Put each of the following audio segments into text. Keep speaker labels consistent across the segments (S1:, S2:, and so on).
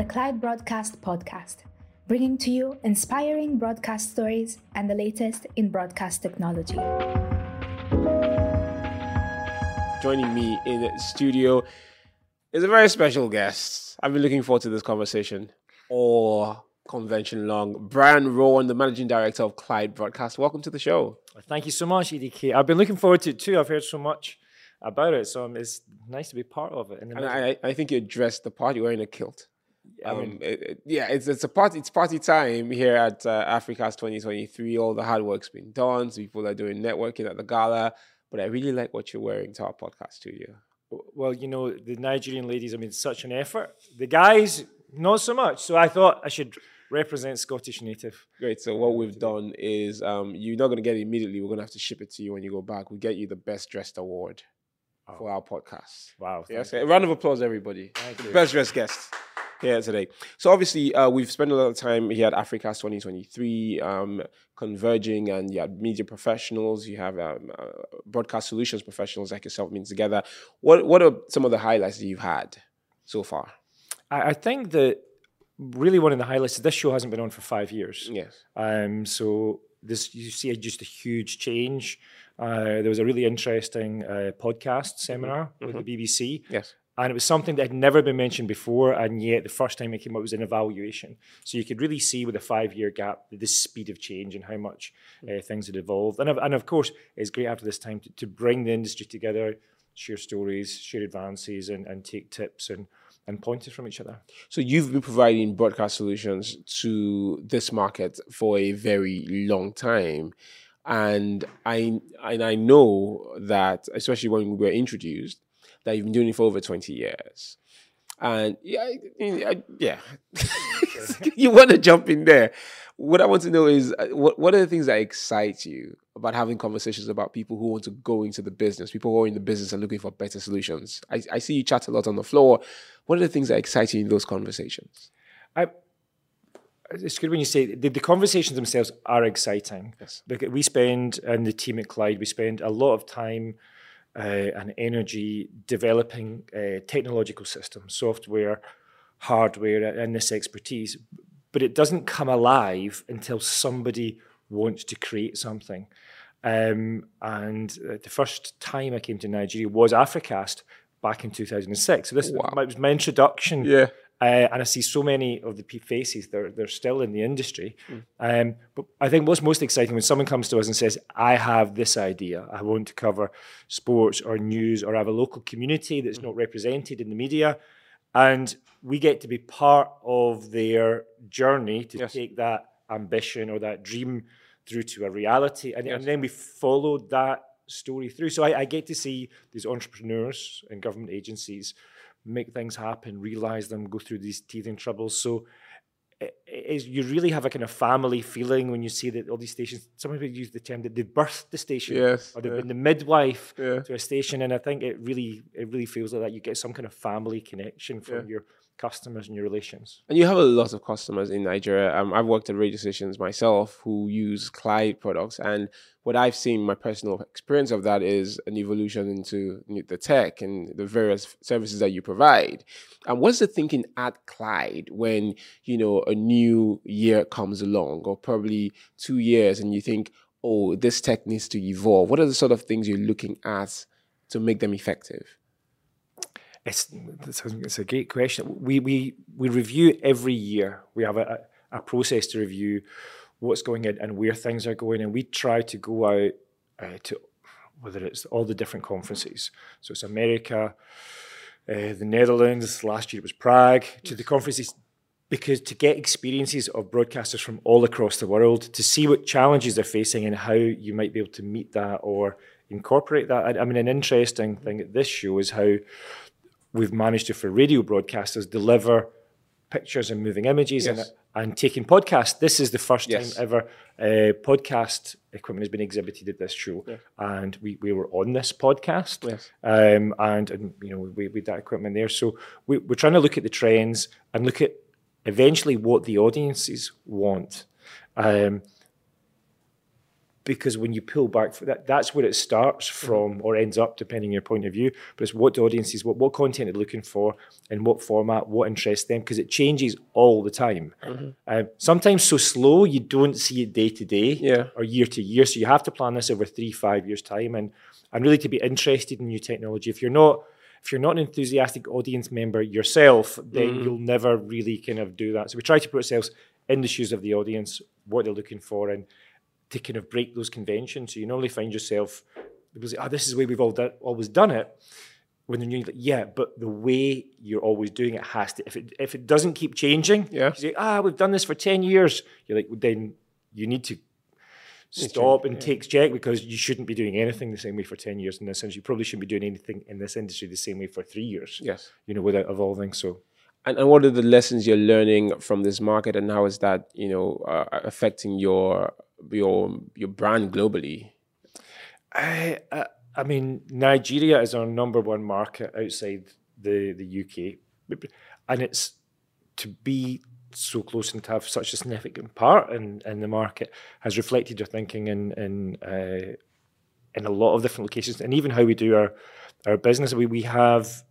S1: the Clyde Broadcast Podcast, bringing to you inspiring broadcast stories and the latest in broadcast technology.
S2: Joining me in the studio is a very special guest. I've been looking forward to this conversation all convention long. Brian Rowan, the managing director of Clyde Broadcast. Welcome to the show.
S3: Thank you so much, EDK. I've been looking forward to it too. I've heard so much about it, so it's nice to be part of it.
S2: And I, I think you dressed the part. You're wearing a kilt.
S3: I mean,
S2: Um, it- it- yeah, it's it's a party. It's party time here at uh, Africast 2023. All the hard work's been done. So people are doing networking at the gala. But I really like what you're wearing to our podcast studio.
S3: well, you know, the Nigerian ladies, I mean, such an effort. The guys, not so much. So I thought I should represent Scottish native.
S2: Great. So what we've done is um, you're not going to get it immediately. We're going to have to ship it to you when you go back. We'll get you the best dressed award for our podcast.
S3: Wow.
S2: Yes. A round of applause, everybody. Best dressed guest here today. So obviously, uh, we've spent a lot of time here at Africast 2023, um, converging, and you have media professionals, you have um, uh, broadcast solutions professionals like yourself meeting together. What What are some of the highlights that you've had so far?
S3: I, I think that really one of the highlights is this show hasn't been on for five years.
S2: Yes.
S3: Um, so this you see just a huge change. Uh, there was a really interesting uh, podcast seminar with the BBC,
S2: Yes.
S3: And it was something that had never been mentioned before, and yet the first time it came up was an evaluation. So you could really see with a five-year gap the speed of change and how much uh, things had evolved. And of, and of course, it's great after this time to, to bring the industry together, share stories, share advances, and, and take tips and and pointers from each other.
S2: So you've been providing broadcast solutions to this market for a very long time. And I and I know that especially when we were introduced, that you've been doing it for over 20 years. And yeah, I- yeah. you want to jump in there. What I want to know is uh, what what are the things that excite you about having conversations about people who want to go into the business, people who are in the business and looking for better solutions? I, I see you chat a lot on the floor. What are the things that excite you in those conversations?
S3: I, it's good when you say the, the conversations themselves are exciting.
S2: Yes.
S3: We spend, and the team at Clyde, we spend a lot of time and energy developing uh, technological systems, software, hardware, and this expertise. But it doesn't come alive until somebody wants to create something. Um, and uh, the first time I came to Nigeria was Africast back in 2006. So this
S2: Wow.
S3: was my introduction
S2: Yeah.
S3: Uh, and I see so many of the faces they're they're still in the industry. Um, but I think what's most exciting when someone comes to us and says, "I have this idea. I want to cover sports or news, or I have a local community that's not represented in the media," and we get to be part of their journey to
S2: Yes.
S3: take that ambition or that dream through to a reality, and, and then we followed that story through. So I, I get to see these entrepreneurs and government agencies make things happen, realize them, go through these teething troubles. So it, it is, you really have a kind of family feeling when you see that all these stations. Some people use the term that they birthed the station,
S2: Yes,
S3: or they've
S2: yeah.
S3: been the midwife
S2: Yeah.
S3: to a station, and I think it really, it really feels like that. You get some kind of family connection from
S2: Yeah.
S3: your customers and your relations.
S2: And you have a lot of customers in Nigeria. Um, I've worked at radio stations myself who use Clyde products, and what I've seen, my personal experience of that is an evolution into the tech and the various services that you provide. And what's the thinking at Clyde when you know a new year comes along, or probably two years, and you think, "Oh, this tech needs to evolve." What are the sort of things you're looking at to make them effective?
S3: It's it's a, great question. We we we review every year. We have a, a, a process to review what's going in and where things are going, and we try to go out uh, to whether it's all the different conferences. So it's America, uh, the Netherlands. Last year it was Prague. To the conferences because to get experiences of broadcasters from all across the world to see what challenges they're facing and how you might be able to meet that or incorporate that. I, I mean, an interesting thing at this show is how we've managed to, for radio broadcasters, deliver pictures and moving images
S2: Yes.
S3: and, and taking podcasts. This is the first
S2: Yes.
S3: time ever uh, podcast equipment has been exhibited at this show, and we, we were on this podcast,
S2: Yes.
S3: um, and, and you know we with that equipment there. So we, we're trying to look at the trends and look at eventually what the audiences want. Um, because when you pull back that, that's where it starts
S2: Mm-hmm.
S3: from or ends up, depending on your point of view. But it's what the audiences, what what content they're looking for, in what format, what interests them, because it changes all the time.
S2: Mm-hmm.
S3: Um, sometimes so slow you don't see it day to day
S2: Yeah.
S3: or year to year. So you have to plan this over three, five years time, and and really to be interested in new technology. If you're not if you're not an enthusiastic audience member yourself, then
S2: Mm-hmm.
S3: you'll never really kind of do that. So we try to put ourselves in the shoes of the audience, what they're looking for, and to kind of break those conventions. So you normally find yourself, people say, oh, this is the way we've all done, always done it. When they're new, like, yeah, but the way you're always doing it has to, if it, if it doesn't keep changing,
S2: Yeah.
S3: you say, ah, we've done this for 10 years. You're like, well, then you need to stop and take check because you shouldn't be doing anything the same way for 10 years in this industry. You probably shouldn't be doing anything in this industry the same way for three years,
S2: Yes.
S3: you know, without evolving. So,
S2: And, and what are the lessons you're learning from this market, and how is that you know uh, affecting your your your brand globally?
S3: I, I, I mean, Nigeria is our number one market outside the, the UK. And it's to be so close and to have such a significant part in, in the market has reflected your thinking in in uh, in a lot of different locations and even how we do our our business. We we have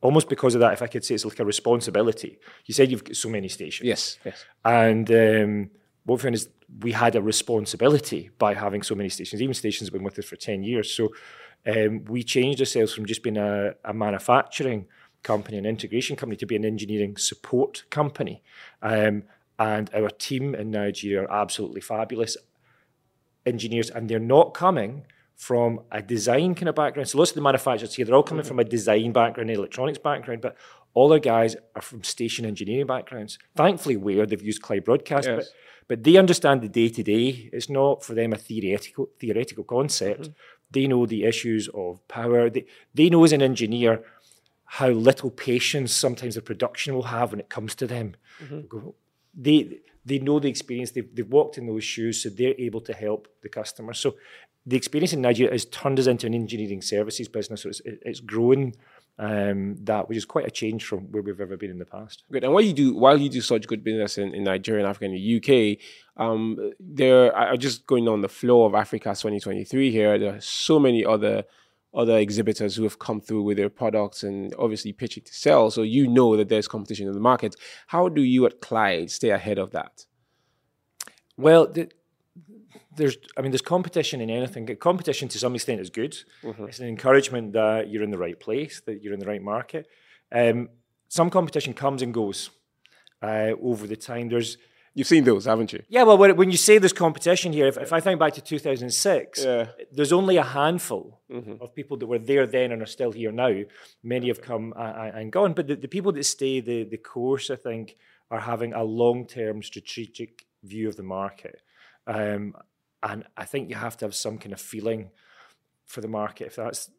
S3: almost because of that, if I could say it's like a responsibility. You said you've got so many stations.
S2: Yes. Yes.
S3: And um, what we found is we had a responsibility by having so many stations. Even stations have been with us for 10 years. So um, we changed ourselves from just being a, a manufacturing company, an integration company, to be an engineering support company. Um, and our team in Nigeria are absolutely fabulous engineers, and they're not coming from a design kind of background. So lots of the manufacturers here, they're all coming mm-hmm. from a design background, an electronics background, but all our guys are from station engineering backgrounds. Thankfully, where they've used Clyde Broadcast,
S2: Yes.
S3: but, but they understand the day to day. It's not for them a theoretical theoretical concept. Mm-hmm. They know the issues of power. They, they know as an engineer how little patience sometimes the production will have when it comes to them. Mm-hmm. Go- They they know the experience. They've, they've walked in those shoes, so they're able to help the customer. So the experience in Nigeria has turned us into an engineering services business. So it's, it- it's grown um, that, which is quite a change from where we've ever been in the past.
S2: Great. And what you do while you do such good business in, in Nigeria and Africa and the UK, um, there I'm just going on the floor of Africast 2023 here. There are so many other other exhibitors who have come through with their products and obviously pitching to sell. So you know that there's competition in the market. How do you at Clyde stay ahead of that?
S3: Well, the, there's, I mean, there's competition in anything. Competition to some extent is good. It's an encouragement that you're in the right place, that you're in the right market. Um, some competition comes and goes uh, over the time. There's,
S2: You've seen those, haven't you?
S3: yeah, well, when, you say there's competition here, if, if I think back to 2006,
S2: Yeah.
S3: there's only a handful of people that were there then and are still here now. Many have come and gone, but the, the people that stay the, the course, I think, are having a long term strategic view of the market. Um, and I think you have to have some kind of feeling for the market. If that's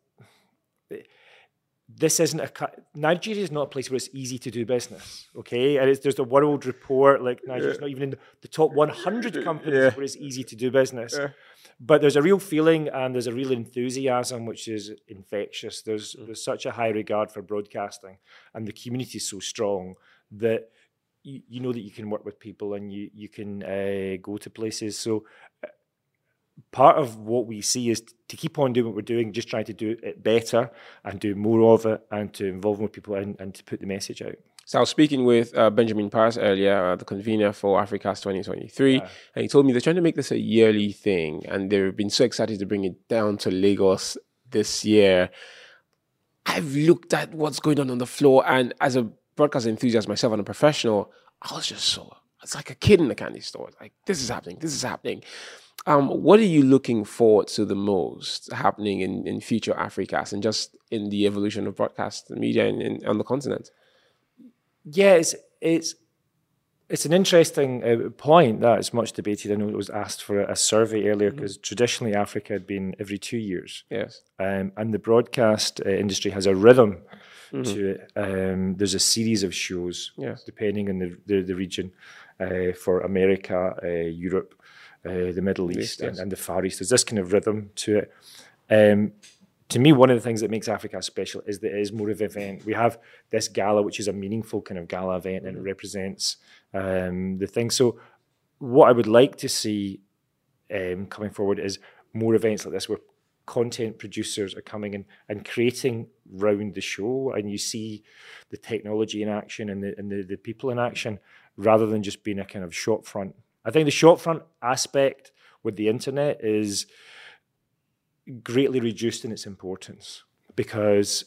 S3: this isn't a Nigeria is not a place where it's easy to do business. Okay, and it's, there's a world report like Nigeria's not even in the top 100 companies
S2: Yeah.
S3: where it's easy to do business. But there's a real feeling and there's a real enthusiasm which is infectious. There's there's such a high regard for broadcasting, and the community is so strong that you, you know that you can work with people and you you can uh, go to places. So uh, part of what we see is to keep on doing what we're doing, just trying to do it better and do more of it, and to involve more people and, and to put the message out.
S2: So I was speaking with uh, Benjamin Paris earlier, uh, the convener for Africast 2023, and he told me they're trying to make this a yearly thing, and they've been so excited to bring it down to Lagos this year. I've looked at what's going on on the floor, and as a broadcast enthusiast myself and a professional, I was just so it's like a kid in a candy store. Like this is happening, this is happening. Um, what are you looking forward to the most happening in, in future Africas and just in the evolution of broadcast media in, in, on the continent?
S3: Yeah, it's it's it's an interesting uh, point that is much debated. I know it was asked for a, a survey earlier because traditionally Africa had been every two years,
S2: Yes.
S3: um, and the broadcast uh, industry has a rhythm to it. Um, there's a series of shows,
S2: Yes.
S3: depending on the the, the region, uh, for America, uh, Europe, uh, the Middle East, and,
S2: yes.
S3: and the Far East. There's this kind of rhythm to it. Um, to me, one of the things that makes Africa special is that it is more of an event. We have this gala, which is a meaningful kind of gala event, and it represents um, the thing. So, what I would like to see um, coming forward is more events like this where content producers are coming in and creating round the show and you see the technology in action and the, and the, the people in action rather than just being a kind of shop front. I think the shop front aspect with the internet is greatly reduced in its importance because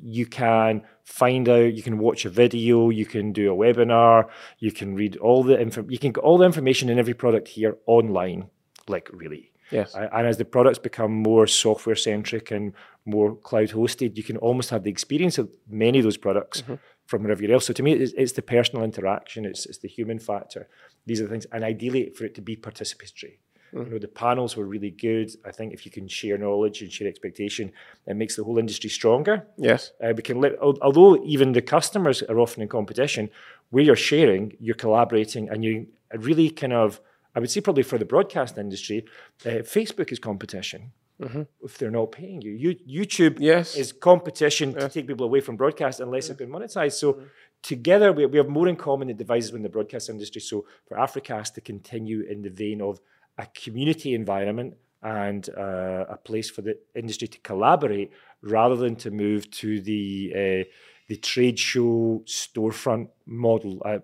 S3: you can find out you can watch a video you can do a webinar you can read all the info you can get all the information in every product here online like really
S2: Yes.
S3: and as the products become more software centric and more cloud hosted you can almost have the experience of many of those products from wherever else so to me it's, it's the personal interaction it's, it's the human factor these are the things and ideally for it to be participatory you know, the panels were really good. I think if you can share knowledge and share expectation, it makes the whole industry stronger.
S2: Yes.
S3: Uh, we can let, although even the customers are often in competition, where you're sharing, you're collaborating, and you really kind of, I would say probably for the broadcast industry, uh, Facebook is competition. If they're not paying you, you YouTube
S2: Yes.
S3: is competition to take people away from broadcast unless it's been monetized. So together we, we have more in common than devices in the broadcast industry. So for Africast to continue in the vein of a community environment and uh, a place for the industry to collaborate rather than to move to the uh, the trade show storefront model. Uh,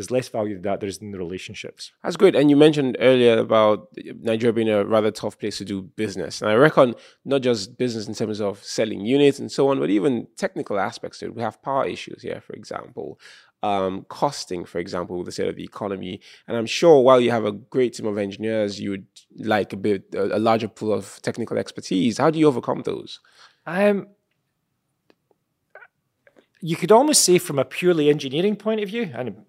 S3: there's less value to that there is in the relationships.
S2: That's great. And you mentioned earlier about Nigeria being a rather tough place to do business. And I reckon not just business in terms of selling units and so on, but even technical aspects to it. We have power issues here, for example, um, costing, for example, with the state of the economy. And I'm sure while you have a great team of engineers, you would like a bit a, a larger pool of technical expertise. How do you overcome those?
S3: Um, you could almost say, from a purely engineering point of view, and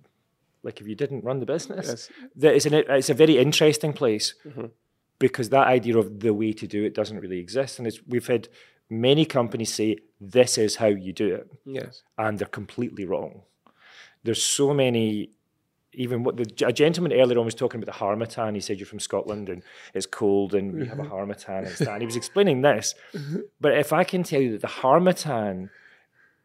S3: like if you didn't run the business,
S2: Yes.
S3: that it's, an, it's a very interesting place mm-hmm. because that idea of the way to do it doesn't really exist. And it's, we've had many companies say, this is how you do it,
S2: Yes.
S3: and they're completely wrong. There's so many. Even what the a gentleman earlier on was talking about the harmattan. He said you're from Scotland and it's cold and we have a mm-hmm. harmattan and, and he was explaining this. But if I can tell you that the harmattan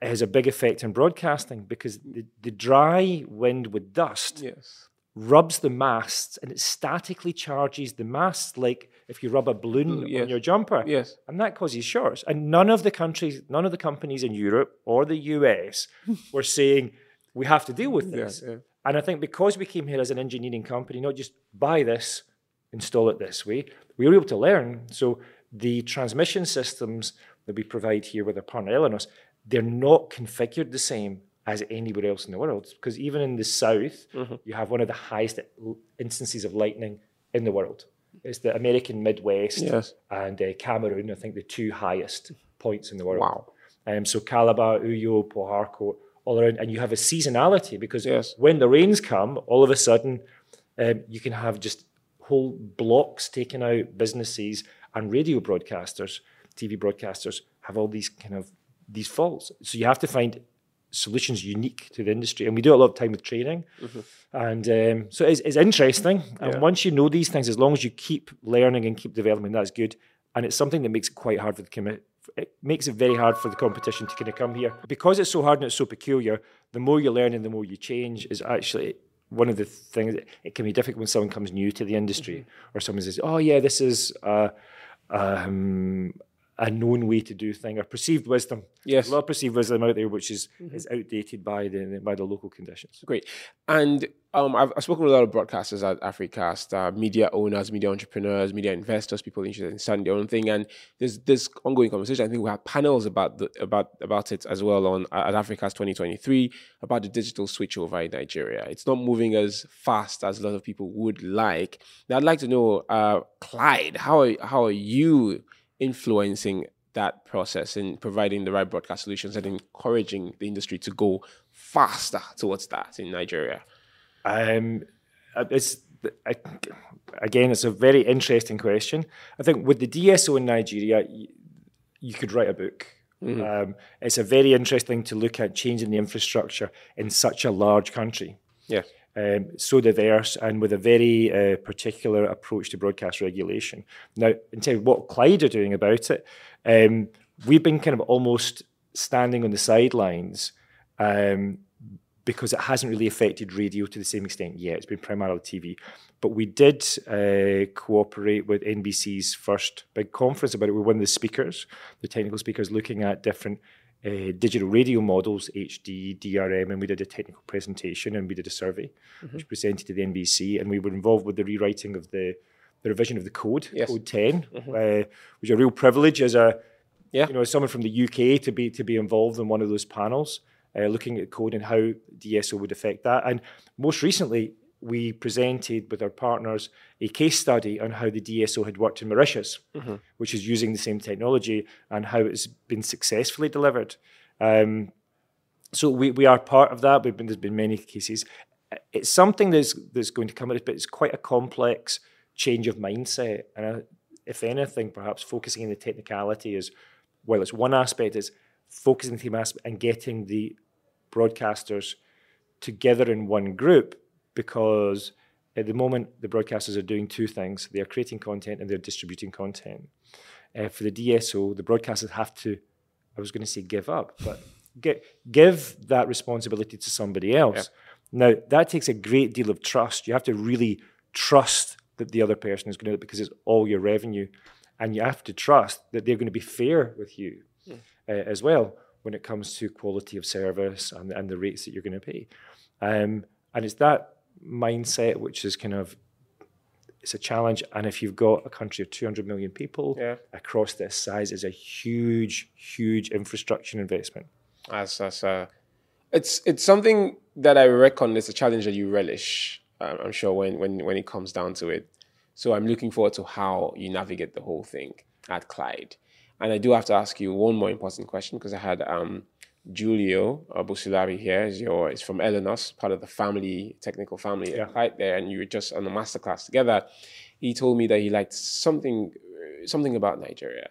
S3: has a big effect on broadcasting because the, the dry wind with dust
S2: Yes.
S3: rubs the masts and it statically charges the masts like if you rub a balloon mm,
S2: yes.
S3: on your jumper.
S2: Yes.
S3: And that causes shorts. And none of the countries, none of the companies in Europe or the US were saying we have to deal with this.
S2: yeah.
S3: And I think because we came here as an engineering company, not just buy this, install it this way, we were able to learn. So the transmission systems that we provide here with our partner Elenos, they're not configured the same as anywhere else in the world. Because even in the south, you have one of the highest instances of lightning in the world. It's the American Midwest
S2: Yes.
S3: and uh, Cameroon, I think the two highest points in the world.
S2: Wow.
S3: Um, so Calabar, Uyo, Port Harcourt, all around, and you have a seasonality because
S2: Yes.
S3: when the rains come, all of a sudden um, you can have just whole blocks taken out. Businesses and radio broadcasters, TV broadcasters have all these kind of these faults. So you have to find solutions unique to the industry, and we do a lot of time with training, and um, so it's, it's interesting. And
S2: Yeah.
S3: once you know these things, as long as you keep learning and keep developing, that's good. And it's something that makes it quite hard for the commi- it makes it very hard for the competition to kind of come here because it's so hard and it's so peculiar. The more you learn and the more you change is actually one of the things. It can be difficult when someone comes new to the industry or someone says, "Oh yeah, this is." Uh, um, a known way to do thing or perceived wisdom.
S2: Yes.
S3: A lot of perceived wisdom out there which is is outdated by the by the local conditions.
S2: Great. And um, I've, I've spoken with a lot of broadcasters at Africast, uh, media owners, media entrepreneurs, media investors, people interested in starting their own thing. And there's this ongoing conversation. I think we have panels about the, about about it as well on at Africast 2023 about the digital switchover in Nigeria. It's not moving as fast as a lot of people would like. Now, I'd like to know, uh, Clyde, how are, how are you influencing that process and providing the right broadcast solutions and encouraging the industry to go faster towards that in Nigeria?
S3: Um, uh, it's I, again, it's a very interesting question. I think with the DSO in Nigeria, you, you could write a book. Um, it's a very interesting to look at changing the infrastructure in such a large country.
S2: Yes.
S3: Um, so diverse and with a very uh, particular approach to broadcast regulation. Now, in terms of what Clyde are doing about it, um, we've been kind of almost standing on the sidelines, um, because it hasn't really affected radio to the same extent yet. It's been primarily TV. But we did uh, cooperate with NBC's first big conference about it. We were one of the speakers, the technical speakers, looking at different uh, digital radio models, HD, DRM, and we did a technical presentation and we did a survey, mm-hmm. which presented to the NBC, and we were involved with the rewriting of the, the revision of the code, yes. code 10, mm-hmm. uh, which is a real privilege as a yeah. you know, as someone from the UK to be to be involved in one of those panels, uh, looking at code and how DSO would affect that. And most recently, we presented with our partners a case study on how the DSO had worked in Mauritius, mm-hmm. which is using the same technology and how it's been successfully delivered. Um, so we, we are part of that. Been, there's been many cases. It's something that's that's going to come at it, but it's quite a complex change of mindset. And uh, if anything, perhaps focusing on the technicality is well, it's one aspect is focusing the team aspect and getting the broadcasters together in one group because at the moment the broadcasters are doing two things they are creating content and they're distributing content uh, for the dso the broadcasters have to i was going to say give up but get, give that responsibility to somebody else yeah. now that takes a great deal of trust you have to really trust that the other person is going to do it because it's all your revenue and you have to trust that they're going to be fair with you yeah. uh, as well when it comes to quality of service and, and the rates that you're going to pay. Um, and it's that mindset which is kind of it's a challenge. And if you've got a country of 200 million people yeah. across this size, is a huge, huge infrastructure investment.
S2: As, as uh, it's it's something that I reckon is a challenge that you relish. Um, I'm sure when when when it comes down to it. So I'm looking forward to how you navigate the whole thing at Clyde. And I do have to ask you one more important question because I had um, Julio Busilari here. Is your is from Elenos, part of the family technical family yeah. at there, and you were just on a masterclass together. He told me that he liked something something about Nigeria.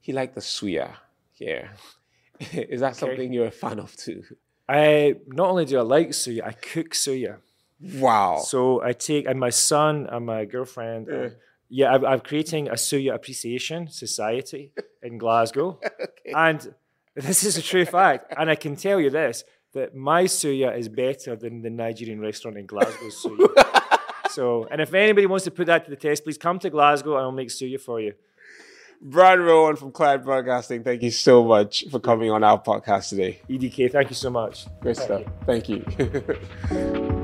S2: He liked the suya here. is that okay. something you're a fan of too?
S3: I not only do I like suya, I cook suya.
S2: Wow.
S3: So I take, and my son and my girlfriend, uh, yeah, I'm, I'm, creating a Suya Appreciation Society in Glasgow. okay. And this is a true fact. And I can tell you this that my Suya is better than the Nigerian restaurant in Glasgow's Suya. so, and if anybody wants to put that to the test, please come to Glasgow and I'll make Suya for you.
S2: Brian Rowan from Clyde Broadcasting, thank you so much for coming on our podcast today.
S3: EDK, thank you so much.
S2: Great thank stuff. You. Thank you.